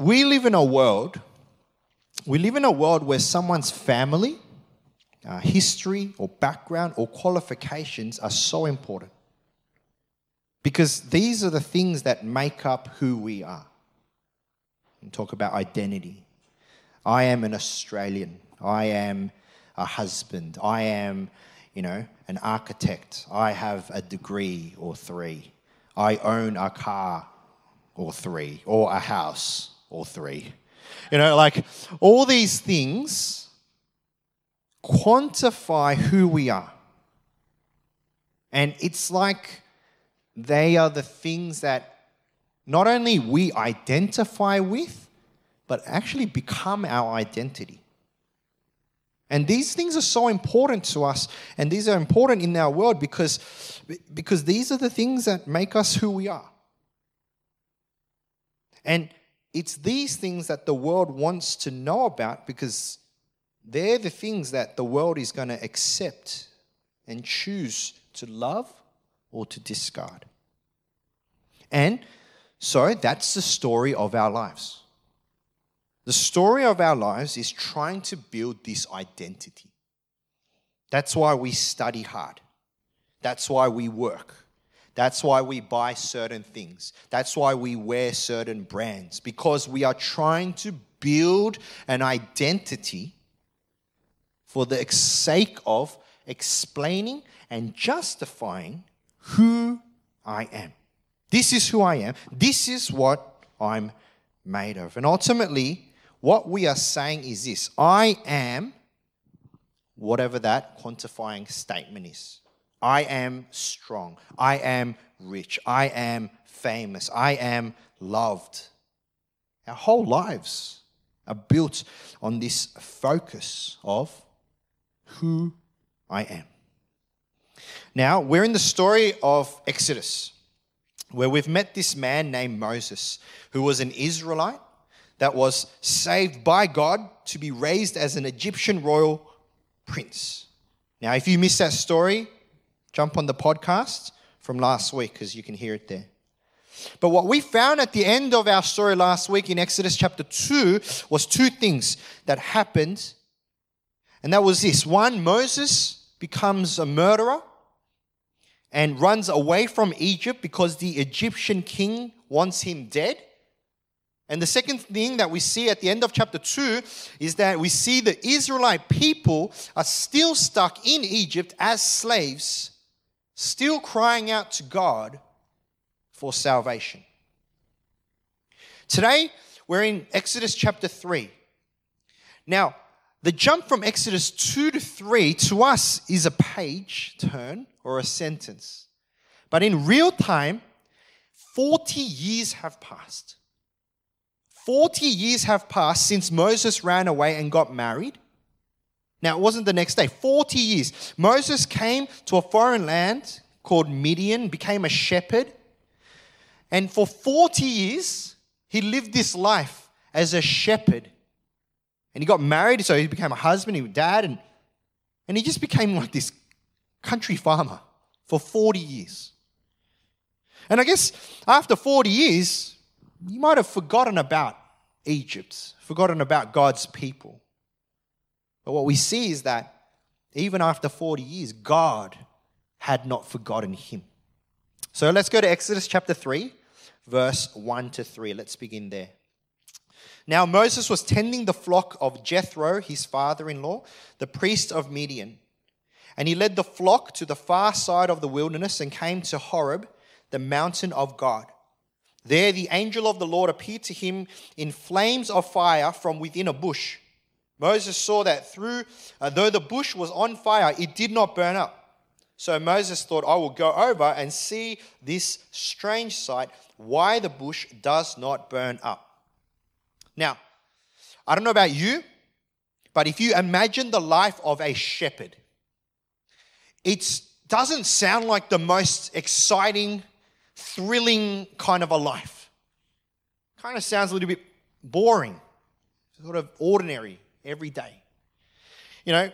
we live in a world, we live in a world where someone's family, uh, history, or background, or qualifications are so important. Because these are the things that make up who we are. And talk about identity. I am an Australian. I am a husband. I am, you know, an architect. I have a degree or three. I own a car or three, or a house or three. You know, like all these things quantify who we are. And it's like they are the things that not only we identify with, but actually become our identity. And these things are so important to us, and these are important in our world because, because these are the things that make us who we are. And it's these things that the world wants to know about because they're the things that the world is going to accept and choose to love or to discard. And so that's the story of our lives. The story of our lives is trying to build this identity. That's why we study hard. That's why we work. That's why we buy certain things. That's why we wear certain brands, because we are trying to build an identity for the sake of explaining and justifying who I am. This is who I am. This is what I'm made of. And ultimately, what we are saying is this I am whatever that quantifying statement is. I am strong. I am rich. I am famous. I am loved. Our whole lives are built on this focus of who I am. Now, we're in the story of Exodus, where we've met this man named Moses, who was an Israelite that was saved by God to be raised as an Egyptian royal prince. Now, if you missed that story, jump on the podcast from last week because you can hear it there. But what we found at the end of our story last week in Exodus chapter 2 was two things that happened. And that was this one, Moses becomes a murderer and runs away from Egypt because the Egyptian king wants him dead. And the second thing that we see at the end of chapter 2 is that we see the Israelite people are still stuck in Egypt as slaves, still crying out to God for salvation. Today, we're in Exodus chapter 3. Now, the jump from Exodus 2 to 3 to us is a page turn or a sentence. But in real time, 40 years have passed. 40 years have passed since Moses ran away and got married. Now, it wasn't the next day, 40 years. Moses came to a foreign land called Midian, became a shepherd. And for 40 years, he lived this life as a shepherd. And he got married, so he became a husband, he was dad, and, and he just became like this country farmer for 40 years. And I guess after 40 years, you might have forgotten about Egypt, forgotten about God's people. But what we see is that even after 40 years, God had not forgotten him. So let's go to Exodus chapter 3, verse 1 to 3. Let's begin there. Now Moses was tending the flock of Jethro, his father in law, the priest of Midian. And he led the flock to the far side of the wilderness and came to Horeb, the mountain of God. There, the angel of the Lord appeared to him in flames of fire from within a bush. Moses saw that through, uh, though the bush was on fire, it did not burn up. So Moses thought, I will go over and see this strange sight, why the bush does not burn up. Now, I don't know about you, but if you imagine the life of a shepherd, it doesn't sound like the most exciting thrilling kind of a life. Kind of sounds a little bit boring, sort of ordinary, every day. You know,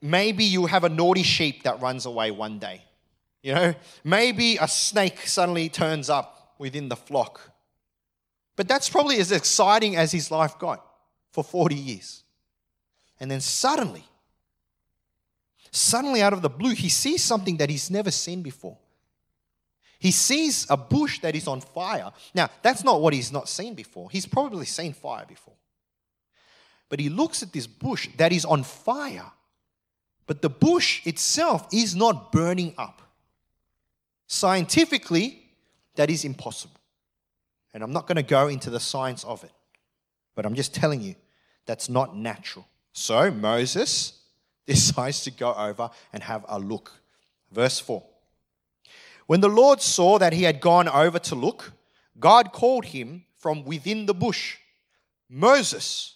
maybe you have a naughty sheep that runs away one day. You know, maybe a snake suddenly turns up within the flock. But that's probably as exciting as his life got for 40 years. And then suddenly, suddenly out of the blue, he sees something that he's never seen before. He sees a bush that is on fire. Now, that's not what he's not seen before. He's probably seen fire before. But he looks at this bush that is on fire, but the bush itself is not burning up. Scientifically, that is impossible. And I'm not going to go into the science of it, but I'm just telling you that's not natural. So Moses decides to go over and have a look. Verse 4. When the Lord saw that he had gone over to look, God called him from within the bush Moses,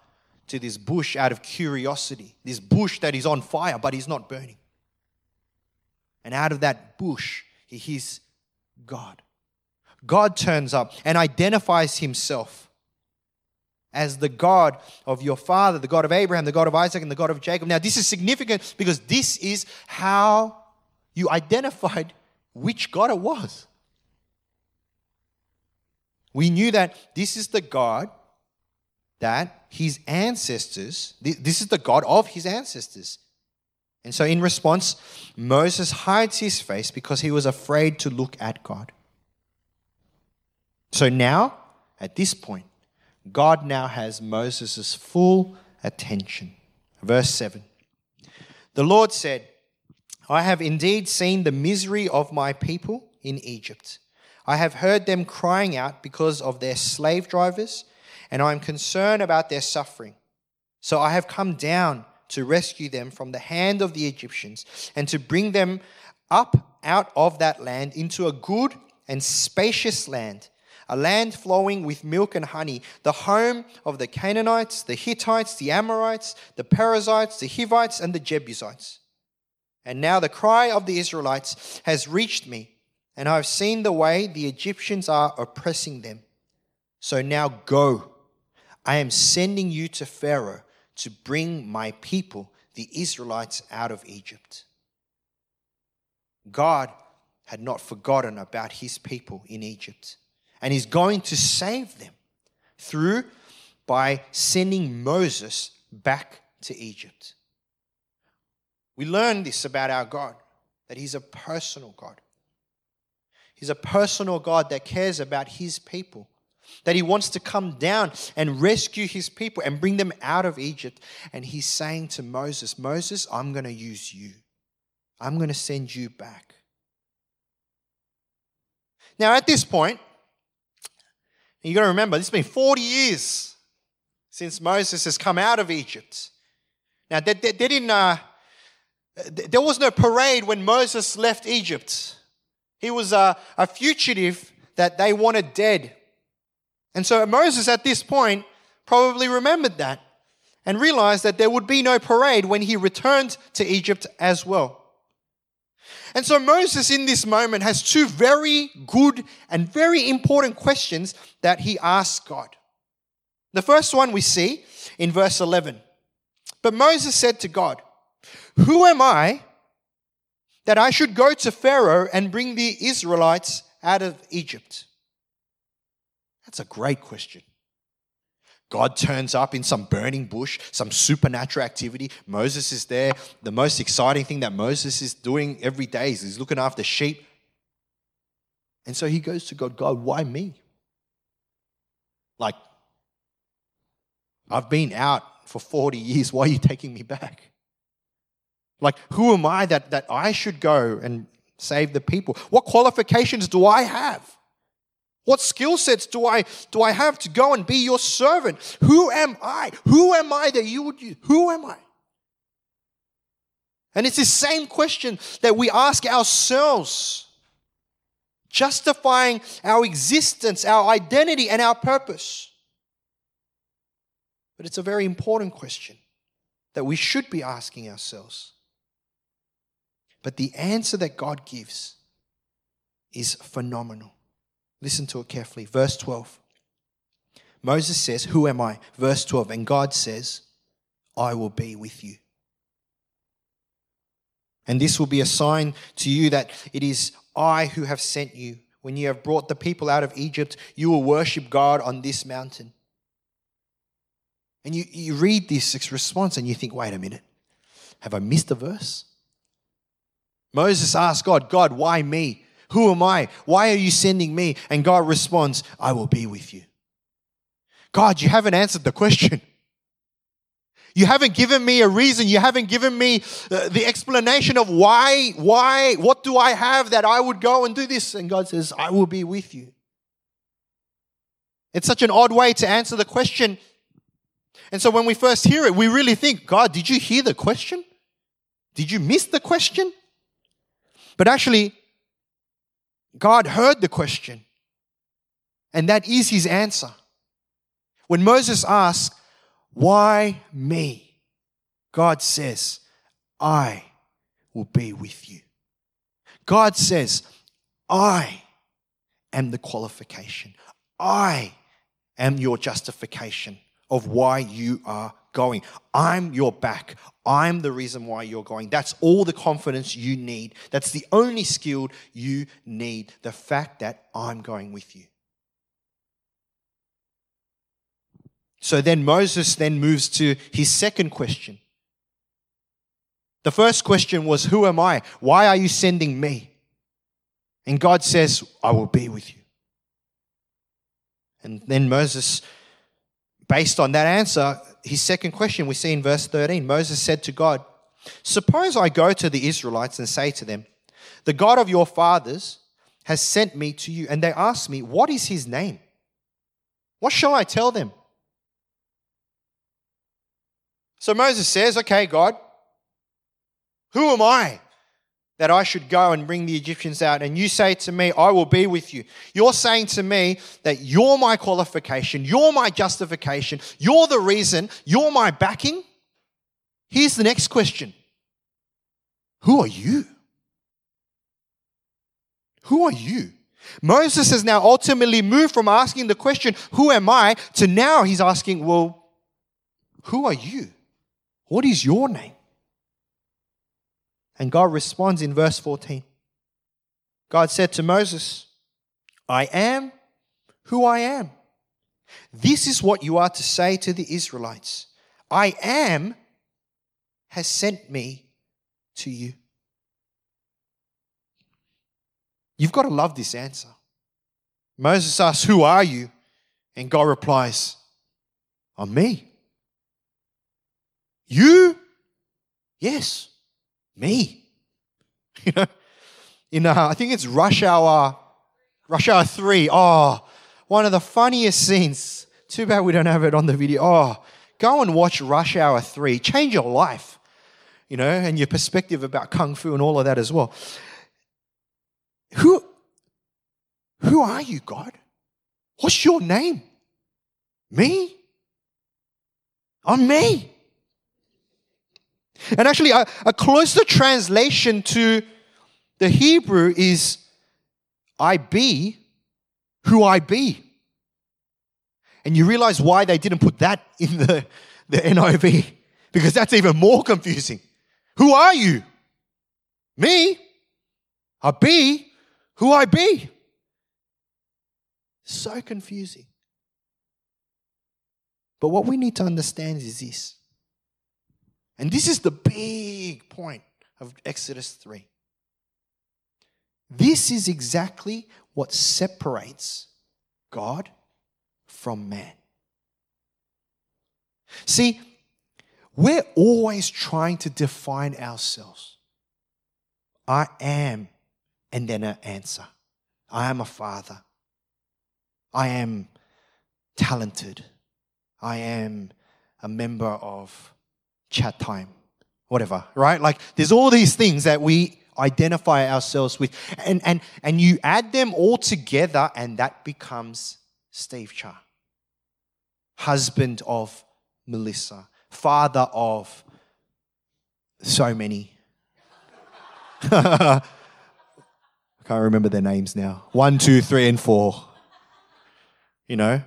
to this bush out of curiosity, this bush that is on fire, but he's not burning. And out of that bush, he hears God. God turns up and identifies himself as the God of your father, the God of Abraham, the God of Isaac, and the God of Jacob. Now, this is significant because this is how you identified which God it was. We knew that this is the God that his ancestors, this is the God of his ancestors. And so, in response, Moses hides his face because he was afraid to look at God. So now, at this point, God now has Moses' full attention. Verse 7 The Lord said, I have indeed seen the misery of my people in Egypt I have heard them crying out because of their slave drivers, and I am concerned about their suffering. So I have come down to rescue them from the hand of the Egyptians and to bring them up out of that land into a good and spacious land, a land flowing with milk and honey, the home of the Canaanites, the Hittites, the Amorites, the Perizzites, the Hivites, and the Jebusites. And now the cry of the Israelites has reached me and I've seen the way the Egyptians are oppressing them. So now go. I am sending you to Pharaoh to bring my people, the Israelites, out of Egypt. God had not forgotten about his people in Egypt, and he's going to save them through by sending Moses back to Egypt. We learn this about our God, that he's a personal God. He's a personal God that cares about his people. That he wants to come down and rescue his people and bring them out of Egypt. And he's saying to Moses, Moses, I'm going to use you. I'm going to send you back. Now, at this point, you've got to remember, this has been 40 years since Moses has come out of Egypt. Now, they, they, they didn't, uh, there was no parade when Moses left Egypt. He was a, a fugitive that they wanted dead. And so Moses, at this point, probably remembered that and realized that there would be no parade when he returned to Egypt as well. And so Moses, in this moment, has two very good and very important questions that he asks God. The first one we see in verse 11. But Moses said to God, Who am I that I should go to Pharaoh and bring the Israelites out of Egypt? That's a great question. God turns up in some burning bush, some supernatural activity. Moses is there. The most exciting thing that Moses is doing every day is he's looking after sheep. And so he goes to God, God, why me? Like, I've been out for 40 years. Why are you taking me back? Like, who am I that, that I should go and save the people? What qualifications do I have? What skill sets do I do I have to go and be your servant? Who am I? Who am I that you would? Who am I? And it's the same question that we ask ourselves, justifying our existence, our identity, and our purpose. But it's a very important question that we should be asking ourselves. But the answer that God gives is phenomenal. Listen to it carefully. Verse 12. Moses says, Who am I? Verse 12. And God says, I will be with you. And this will be a sign to you that it is I who have sent you. When you have brought the people out of Egypt, you will worship God on this mountain. And you, you read this response and you think, wait a minute, have I missed a verse? Moses asked God, God, why me? Who am I? Why are you sending me? And God responds, I will be with you. God, you haven't answered the question. You haven't given me a reason. You haven't given me uh, the explanation of why, why, what do I have that I would go and do this? And God says, I will be with you. It's such an odd way to answer the question. And so when we first hear it, we really think, God, did you hear the question? Did you miss the question? But actually, God heard the question, and that is his answer. When Moses asks, why me? God says, I will be with you. God says, I am the qualification. I am your justification of why you are going. I'm your back. I'm the reason why you're going. That's all the confidence you need. That's the only skill you need. The fact that I'm going with you. So then Moses then moves to his second question. The first question was, Who am I? Why are you sending me? And God says, I will be with you. And then Moses, based on that answer, his second question we see in verse 13 Moses said to God, Suppose I go to the Israelites and say to them, The God of your fathers has sent me to you. And they ask me, What is his name? What shall I tell them? So Moses says, Okay, God, who am I that I should go and bring the Egyptians out? And you say to me, I will be with you. You're saying to me that you're my qualification, you're my justification, you're the reason, you're my backing. Here's the next question Who are you? Who are you? Moses has now ultimately moved from asking the question, Who am I? to now he's asking, Well, who are you? What is your name? And God responds in verse 14. God said to Moses, I am who I am. This is what you are to say to the Israelites I am has sent me to you. You've got to love this answer. Moses asks, Who are you? And God replies, I'm me. You? Yes, me. You know, in uh, I think it's Rush Hour, Rush Hour Three. Oh, one of the funniest scenes. Too bad we don't have it on the video. Oh, go and watch Rush Hour Three. Change your life, you know, and your perspective about kung fu and all of that as well. Who, who are you, God? What's your name? Me? I'm me. And actually, a, a closer translation to the Hebrew is I be who I be. And you realize why they didn't put that in the, the NIV, because that's even more confusing. Who are you? Me? I be who I be. So confusing. But what we need to understand is this and this is the big point of Exodus 3. This is exactly what separates God from man. See, we're always trying to define ourselves. I am, and then an answer. I am a father. I am talented. I am a member of chat time, whatever, right? Like there's all these things that we identify ourselves with. And and and you add them all together, and that becomes Steve Cha, husband of Melissa, father of so many. I can't remember their names now. One, two, three, and four. You know,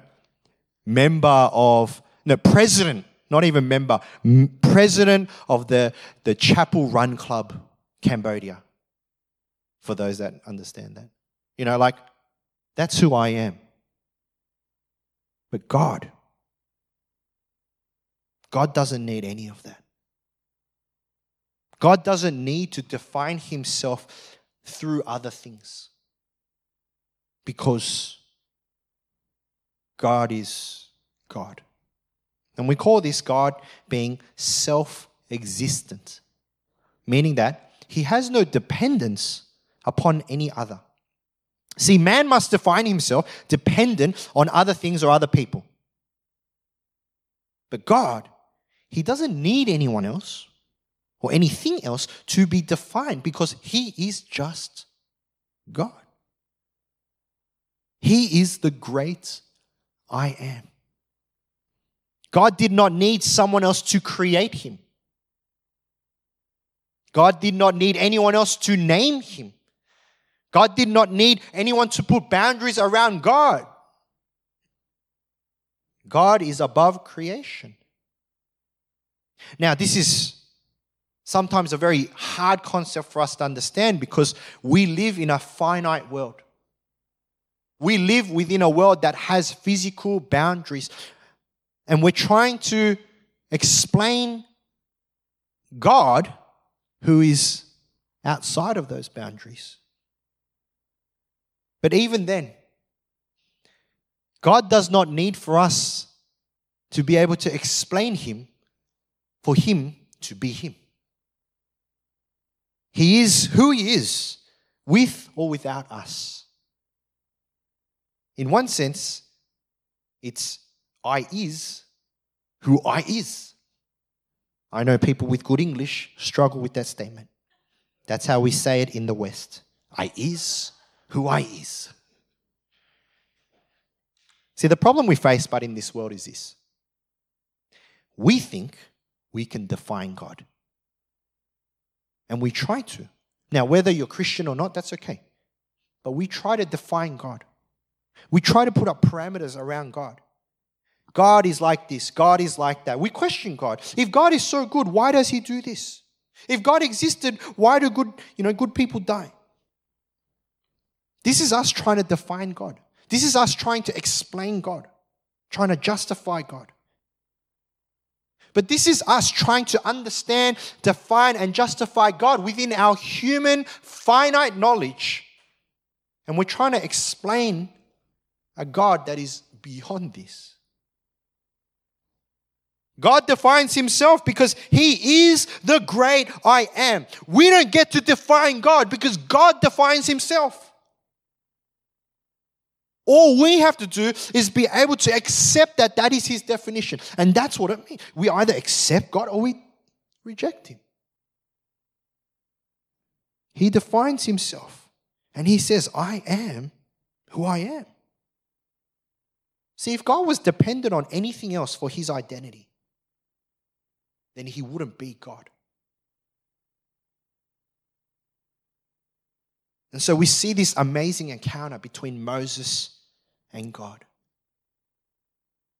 member of, no, president, not even member, president of the, the Chapel Run Club, Cambodia. For those that understand that. You know, like, that's who I am. But God, God doesn't need any of that. God doesn't need to define himself through other things because God is God. And we call this God being self existent, meaning that he has no dependence upon any other. See, man must define himself dependent on other things or other people. But God, he doesn't need anyone else or anything else to be defined because he is just God. He is the great I am. God did not need someone else to create him. God did not need anyone else to name him. God did not need anyone to put boundaries around God. God is above creation. Now, this is sometimes a very hard concept for us to understand because we live in a finite world. We live within a world that has physical boundaries. And we're trying to explain God who is outside of those boundaries. But even then, God does not need for us to be able to explain Him for Him to be Him. He is who He is, with or without us. In one sense, it's I is who I is. I know people with good English struggle with that statement. That's how we say it in the West. I is who I is. See, the problem we face, but in this world, is this we think we can define God. And we try to. Now, whether you're Christian or not, that's okay. But we try to define God. We try to put up parameters around God. God is like this, God is like that. We question God. If God is so good, why does he do this? If God existed, why do good, you know, good people die? This is us trying to define God. This is us trying to explain God, trying to justify God. But this is us trying to understand, define, and justify God within our human, finite knowledge. And we're trying to explain a God that is beyond this. God defines himself because he is the great I am. We don't get to define God because God defines himself. All we have to do is be able to accept that that is his definition. And that's what it means. We either accept God or we reject him. He defines himself and he says, I am who I am. See, if God was dependent on anything else for his identity, then he wouldn't be God. And so we see this amazing encounter between Moses and God.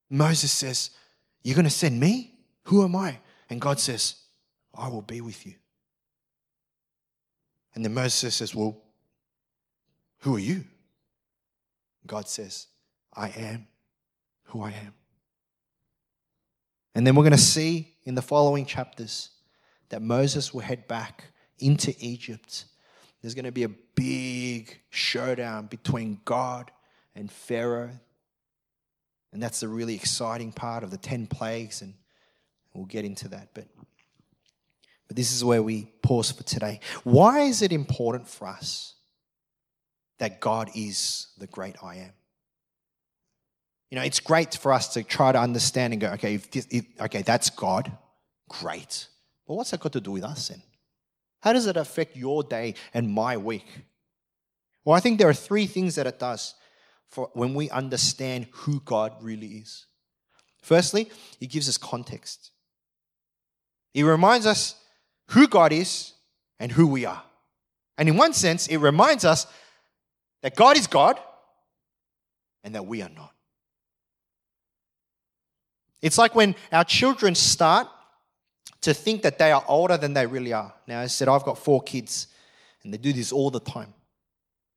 Moses says, You're going to send me? Who am I? And God says, I will be with you. And then Moses says, Well, who are you? God says, I am who I am. And then we're going to see in the following chapters that Moses will head back into Egypt. There's going to be a big showdown between God and Pharaoh. And that's the really exciting part of the 10 plagues, and we'll get into that. But, but this is where we pause for today. Why is it important for us that God is the great I am? You know, it's great for us to try to understand and go, okay, if this, if, okay, that's God, great. Well, what's that got to do with us then? How does it affect your day and my week? Well, I think there are three things that it does for when we understand who God really is. Firstly, it gives us context. It reminds us who God is and who we are. And in one sense, it reminds us that God is God and that we are not. It's like when our children start to think that they are older than they really are. Now, I said, I've got four kids, and they do this all the time.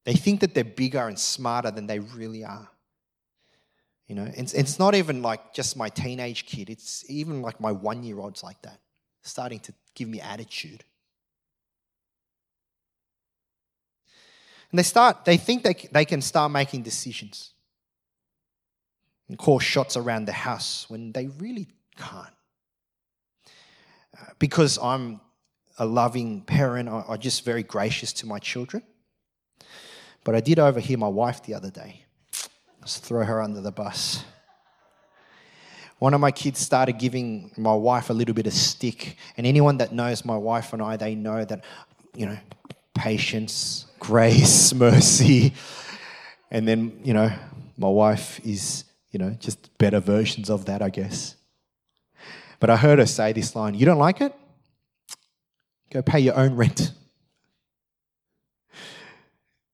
They think that they're bigger and smarter than they really are. You know, it's, it's not even like just my teenage kid, it's even like my one year olds like that, starting to give me attitude. And they start, they think they, they can start making decisions and call shots around the house when they really can't. Uh, because I'm a loving parent, I'm just very gracious to my children. But I did overhear my wife the other day. Let's throw her under the bus. One of my kids started giving my wife a little bit of stick. And anyone that knows my wife and I, they know that, you know, patience, grace, mercy. And then, you know, my wife is, you know, just better versions of that, I guess. But I heard her say this line You don't like it? Go pay your own rent.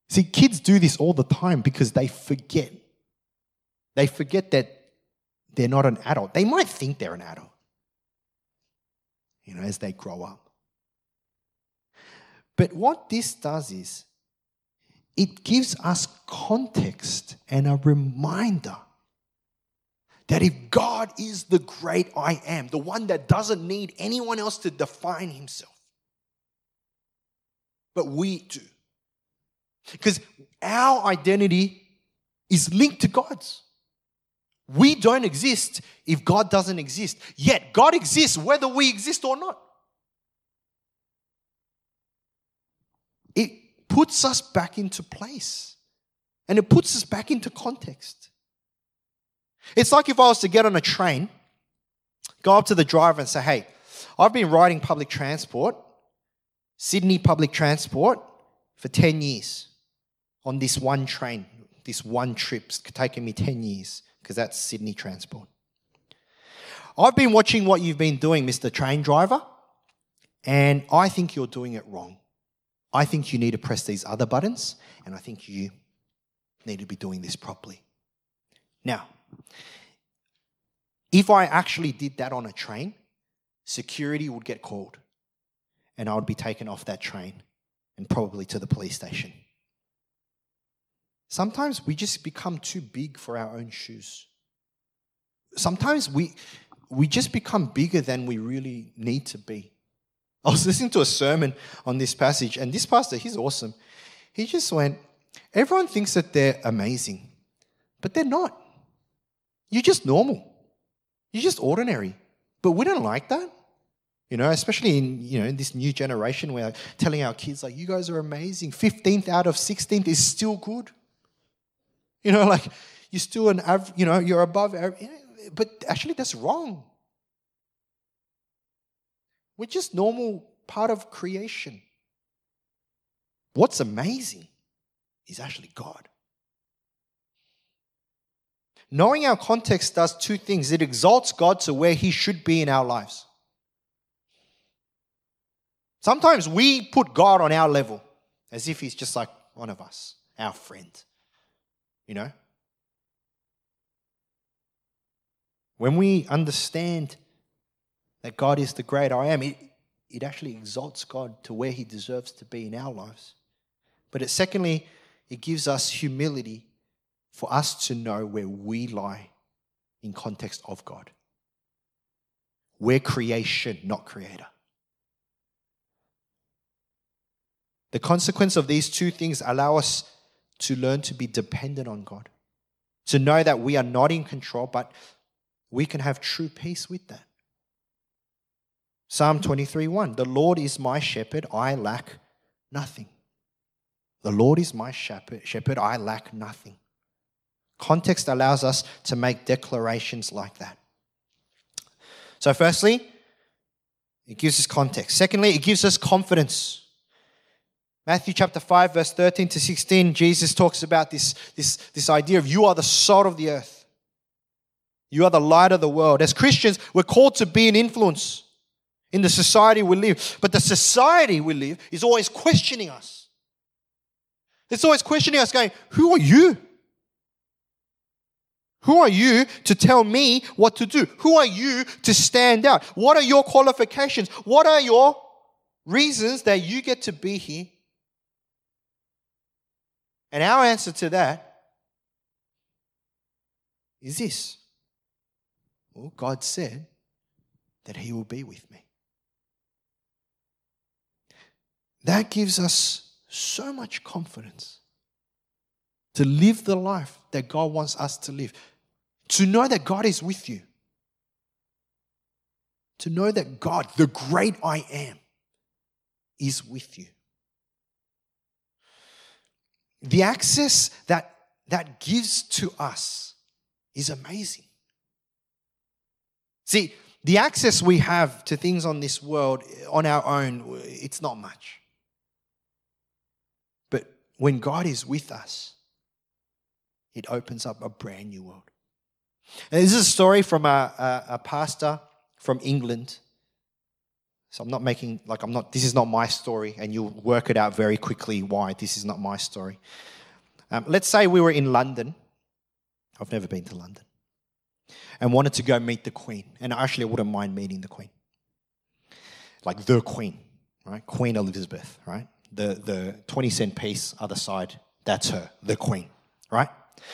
See, kids do this all the time because they forget. They forget that they're not an adult. They might think they're an adult, you know, as they grow up. But what this does is it gives us context and a reminder that if God is the great I am, the one that doesn't need anyone else to define himself, but we do. Because our identity is linked to God's. We don't exist if God doesn't exist. Yet God exists whether we exist or not. It puts us back into place and it puts us back into context. It's like if I was to get on a train, go up to the driver and say, Hey, I've been riding public transport, Sydney public transport, for 10 years on this one train, this one trip's taken me 10 years because that's Sydney transport. I've been watching what you've been doing, Mr. Train Driver, and I think you're doing it wrong. I think you need to press these other buttons, and I think you need to be doing this properly. Now, if I actually did that on a train, security would get called, and I would be taken off that train and probably to the police station. Sometimes we just become too big for our own shoes. Sometimes we, we just become bigger than we really need to be. I was listening to a sermon on this passage, and this pastor, he's awesome. He just went, Everyone thinks that they're amazing, but they're not. You're just normal. You're just ordinary. But we don't like that. You know, especially in you know in this new generation where telling our kids like you guys are amazing. 15th out of 16th is still good. You know, like you're still an you know, you're above average. But actually, that's wrong. We're just normal part of creation. What's amazing is actually God. Knowing our context does two things it exalts God to where He should be in our lives. Sometimes we put God on our level as if He's just like one of us, our friend you know? When we understand that God is the great I am, it, it actually exalts God to where He deserves to be in our lives. But it, secondly, it gives us humility for us to know where we lie in context of God. We're creation, not creator. The consequence of these two things allow us to learn to be dependent on God, to know that we are not in control, but we can have true peace with that. Psalm 23 1 The Lord is my shepherd, I lack nothing. The Lord is my shepherd, shepherd, I lack nothing. Context allows us to make declarations like that. So, firstly, it gives us context. Secondly, it gives us confidence. Matthew chapter 5, verse 13 to 16, Jesus talks about this, this, this idea of you are the salt of the earth. You are the light of the world. As Christians, we're called to be an influence in the society we live. But the society we live is always questioning us. It's always questioning us, going, Who are you? Who are you to tell me what to do? Who are you to stand out? What are your qualifications? What are your reasons that you get to be here? And our answer to that is this well, God said that He will be with me. That gives us so much confidence to live the life that God wants us to live, to know that God is with you, to know that God, the great I am, is with you. The access that that gives to us is amazing. See, the access we have to things on this world on our own, it's not much But when God is with us, it opens up a brand new world. And this is a story from a, a, a pastor from England. So I'm not making, like, I'm not, this is not my story, and you'll work it out very quickly why this is not my story. Um, let's say we were in London. I've never been to London. And wanted to go meet the Queen. And actually, I wouldn't mind meeting the Queen. Like the Queen, right? Queen Elizabeth, right? the, the 20 cent piece other side, that's her, the queen, right?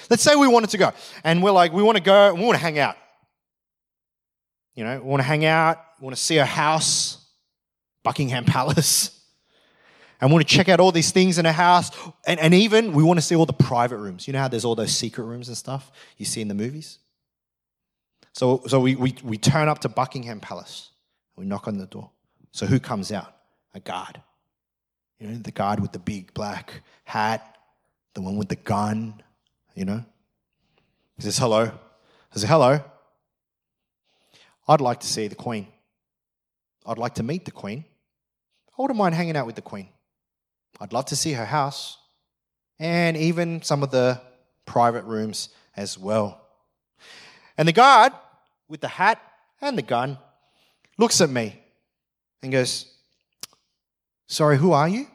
Let's say we wanted to go and we're like, we want to go, we want to hang out. You know, we want to hang out, we want to see a house, Buckingham Palace. And we want to check out all these things in a house. And, and even we want to see all the private rooms. You know how there's all those secret rooms and stuff you see in the movies? So, so we, we, we turn up to Buckingham Palace. We knock on the door. So who comes out? A guard. You know, the guard with the big black hat, the one with the gun, you know. He says, hello. I say, hello. I'd like to see the Queen. I'd like to meet the Queen. I wouldn't mind hanging out with the Queen. I'd love to see her house and even some of the private rooms as well. And the guard with the hat and the gun looks at me and goes, Sorry, who are you?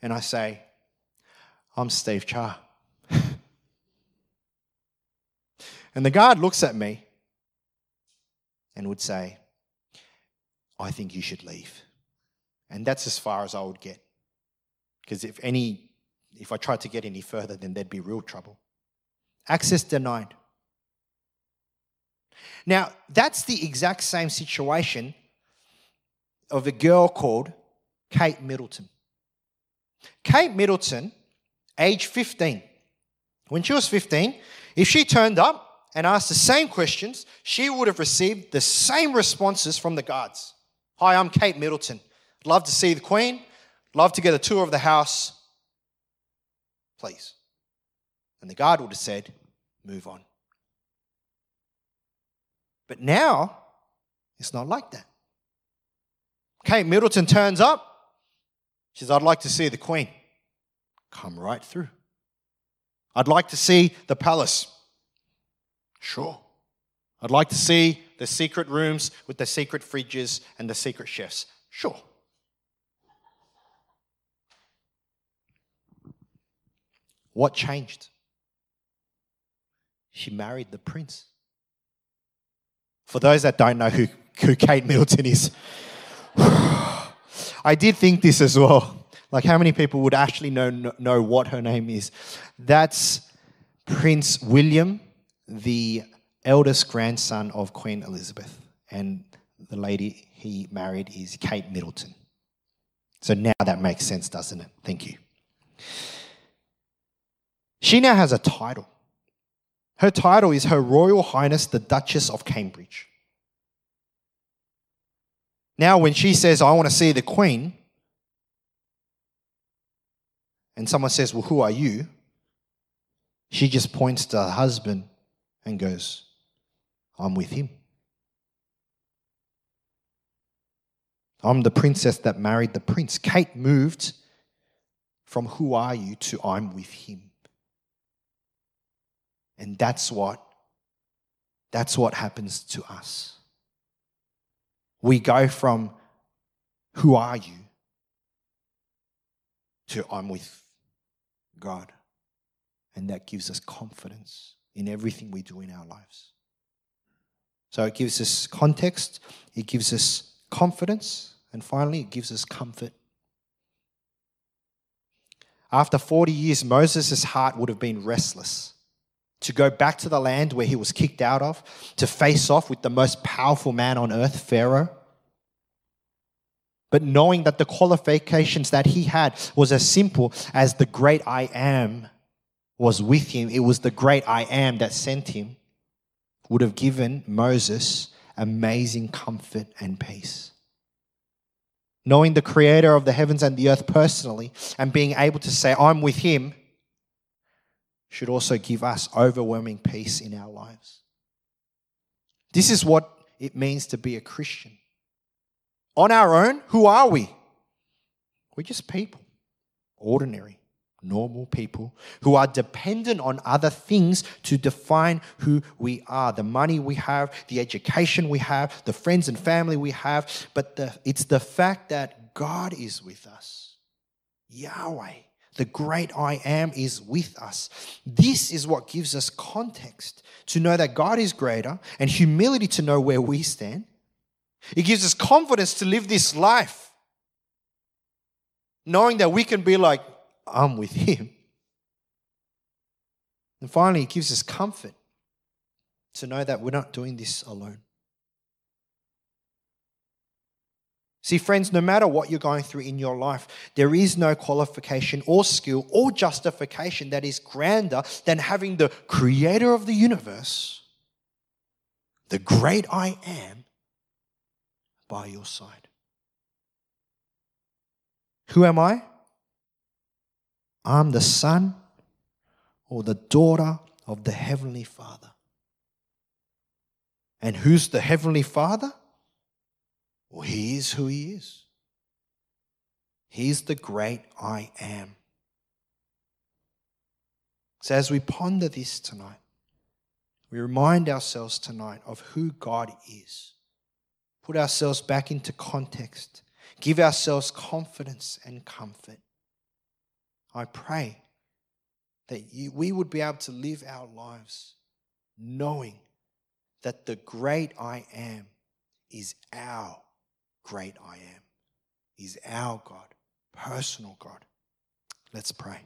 And I say, I'm Steve Cha. And the guard looks at me and would say, I think you should leave. And that's as far as I would get. Because if any, if I tried to get any further, then there'd be real trouble. Access denied. Now, that's the exact same situation of a girl called Kate Middleton. Kate Middleton, age 15, when she was 15, if she turned up and asked the same questions, she would have received the same responses from the guards. Hi, I'm Kate Middleton. Love to see the Queen. Love to get a tour of the house. Please. And the guard would have said, Move on. But now, it's not like that. Kate Middleton turns up. She says, I'd like to see the Queen. Come right through. I'd like to see the palace. Sure. I'd like to see the secret rooms with the secret fridges and the secret chefs. Sure. What changed? She married the prince. For those that don't know who, who Kate Middleton is, I did think this as well. Like, how many people would actually know, know what her name is? That's Prince William, the eldest grandson of Queen Elizabeth. And the lady he married is Kate Middleton. So now that makes sense, doesn't it? Thank you. She now has a title. Her title is Her Royal Highness the Duchess of Cambridge. Now, when she says, I want to see the Queen, and someone says, Well, who are you? She just points to her husband and goes, I'm with him. I'm the princess that married the prince. Kate moved from who are you to I'm with him. And that's what That's what happens to us. We go from, Who are you? to, I'm with God. And that gives us confidence in everything we do in our lives. So it gives us context, it gives us confidence, and finally, it gives us comfort. After 40 years, Moses' heart would have been restless to go back to the land where he was kicked out of, to face off with the most powerful man on earth, Pharaoh. But knowing that the qualifications that he had was as simple as the great I am was with him, it was the great I am that sent him, would have given Moses amazing comfort and peace. Knowing the creator of the heavens and the earth personally and being able to say, I'm with him, should also give us overwhelming peace in our lives. This is what it means to be a Christian. On our own, who are we? We're just people, ordinary, normal people who are dependent on other things to define who we are the money we have, the education we have, the friends and family we have. But the, it's the fact that God is with us, Yahweh the great I am is with us. This is what gives us context to know that God is greater and humility to know where we stand. It gives us confidence to live this life, knowing that we can be like, I'm with Him. And finally, it gives us comfort to know that we're not doing this alone. See, friends, no matter what you're going through in your life, there is no qualification or skill or justification that is grander than having the creator of the universe, the great I am, by your side. Who am I? I'm the son or the daughter of the Heavenly Father. And who's the Heavenly Father? Well, He is who He is. He's the great I am. So, as we ponder this tonight, we remind ourselves tonight of who God is. Put ourselves back into context. Give ourselves confidence and comfort. I pray that you, we would be able to live our lives knowing that the great I am is our great I am. is our God, personal God. Let's pray.